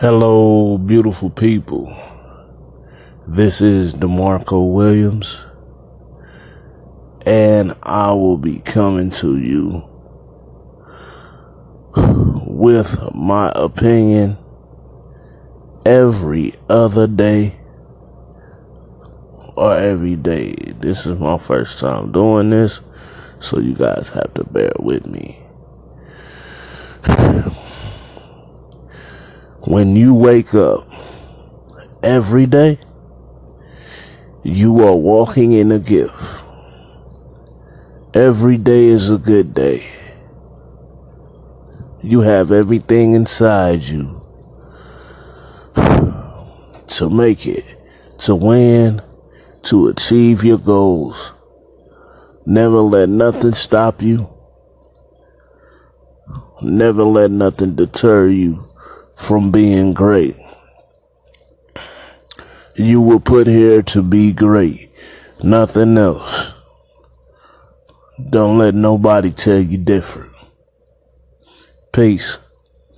Hello, beautiful people. This is DeMarco Williams, and I will be coming to you with my opinion every other day or every day. This is my first time doing this, so you guys have to bear with me. When you wake up every day, you are walking in a gift. Every day is a good day. You have everything inside you to make it, to win, to achieve your goals. Never let nothing stop you. Never let nothing deter you from being great. You were put here to be great, nothing else. Don't let nobody tell you different. Peace.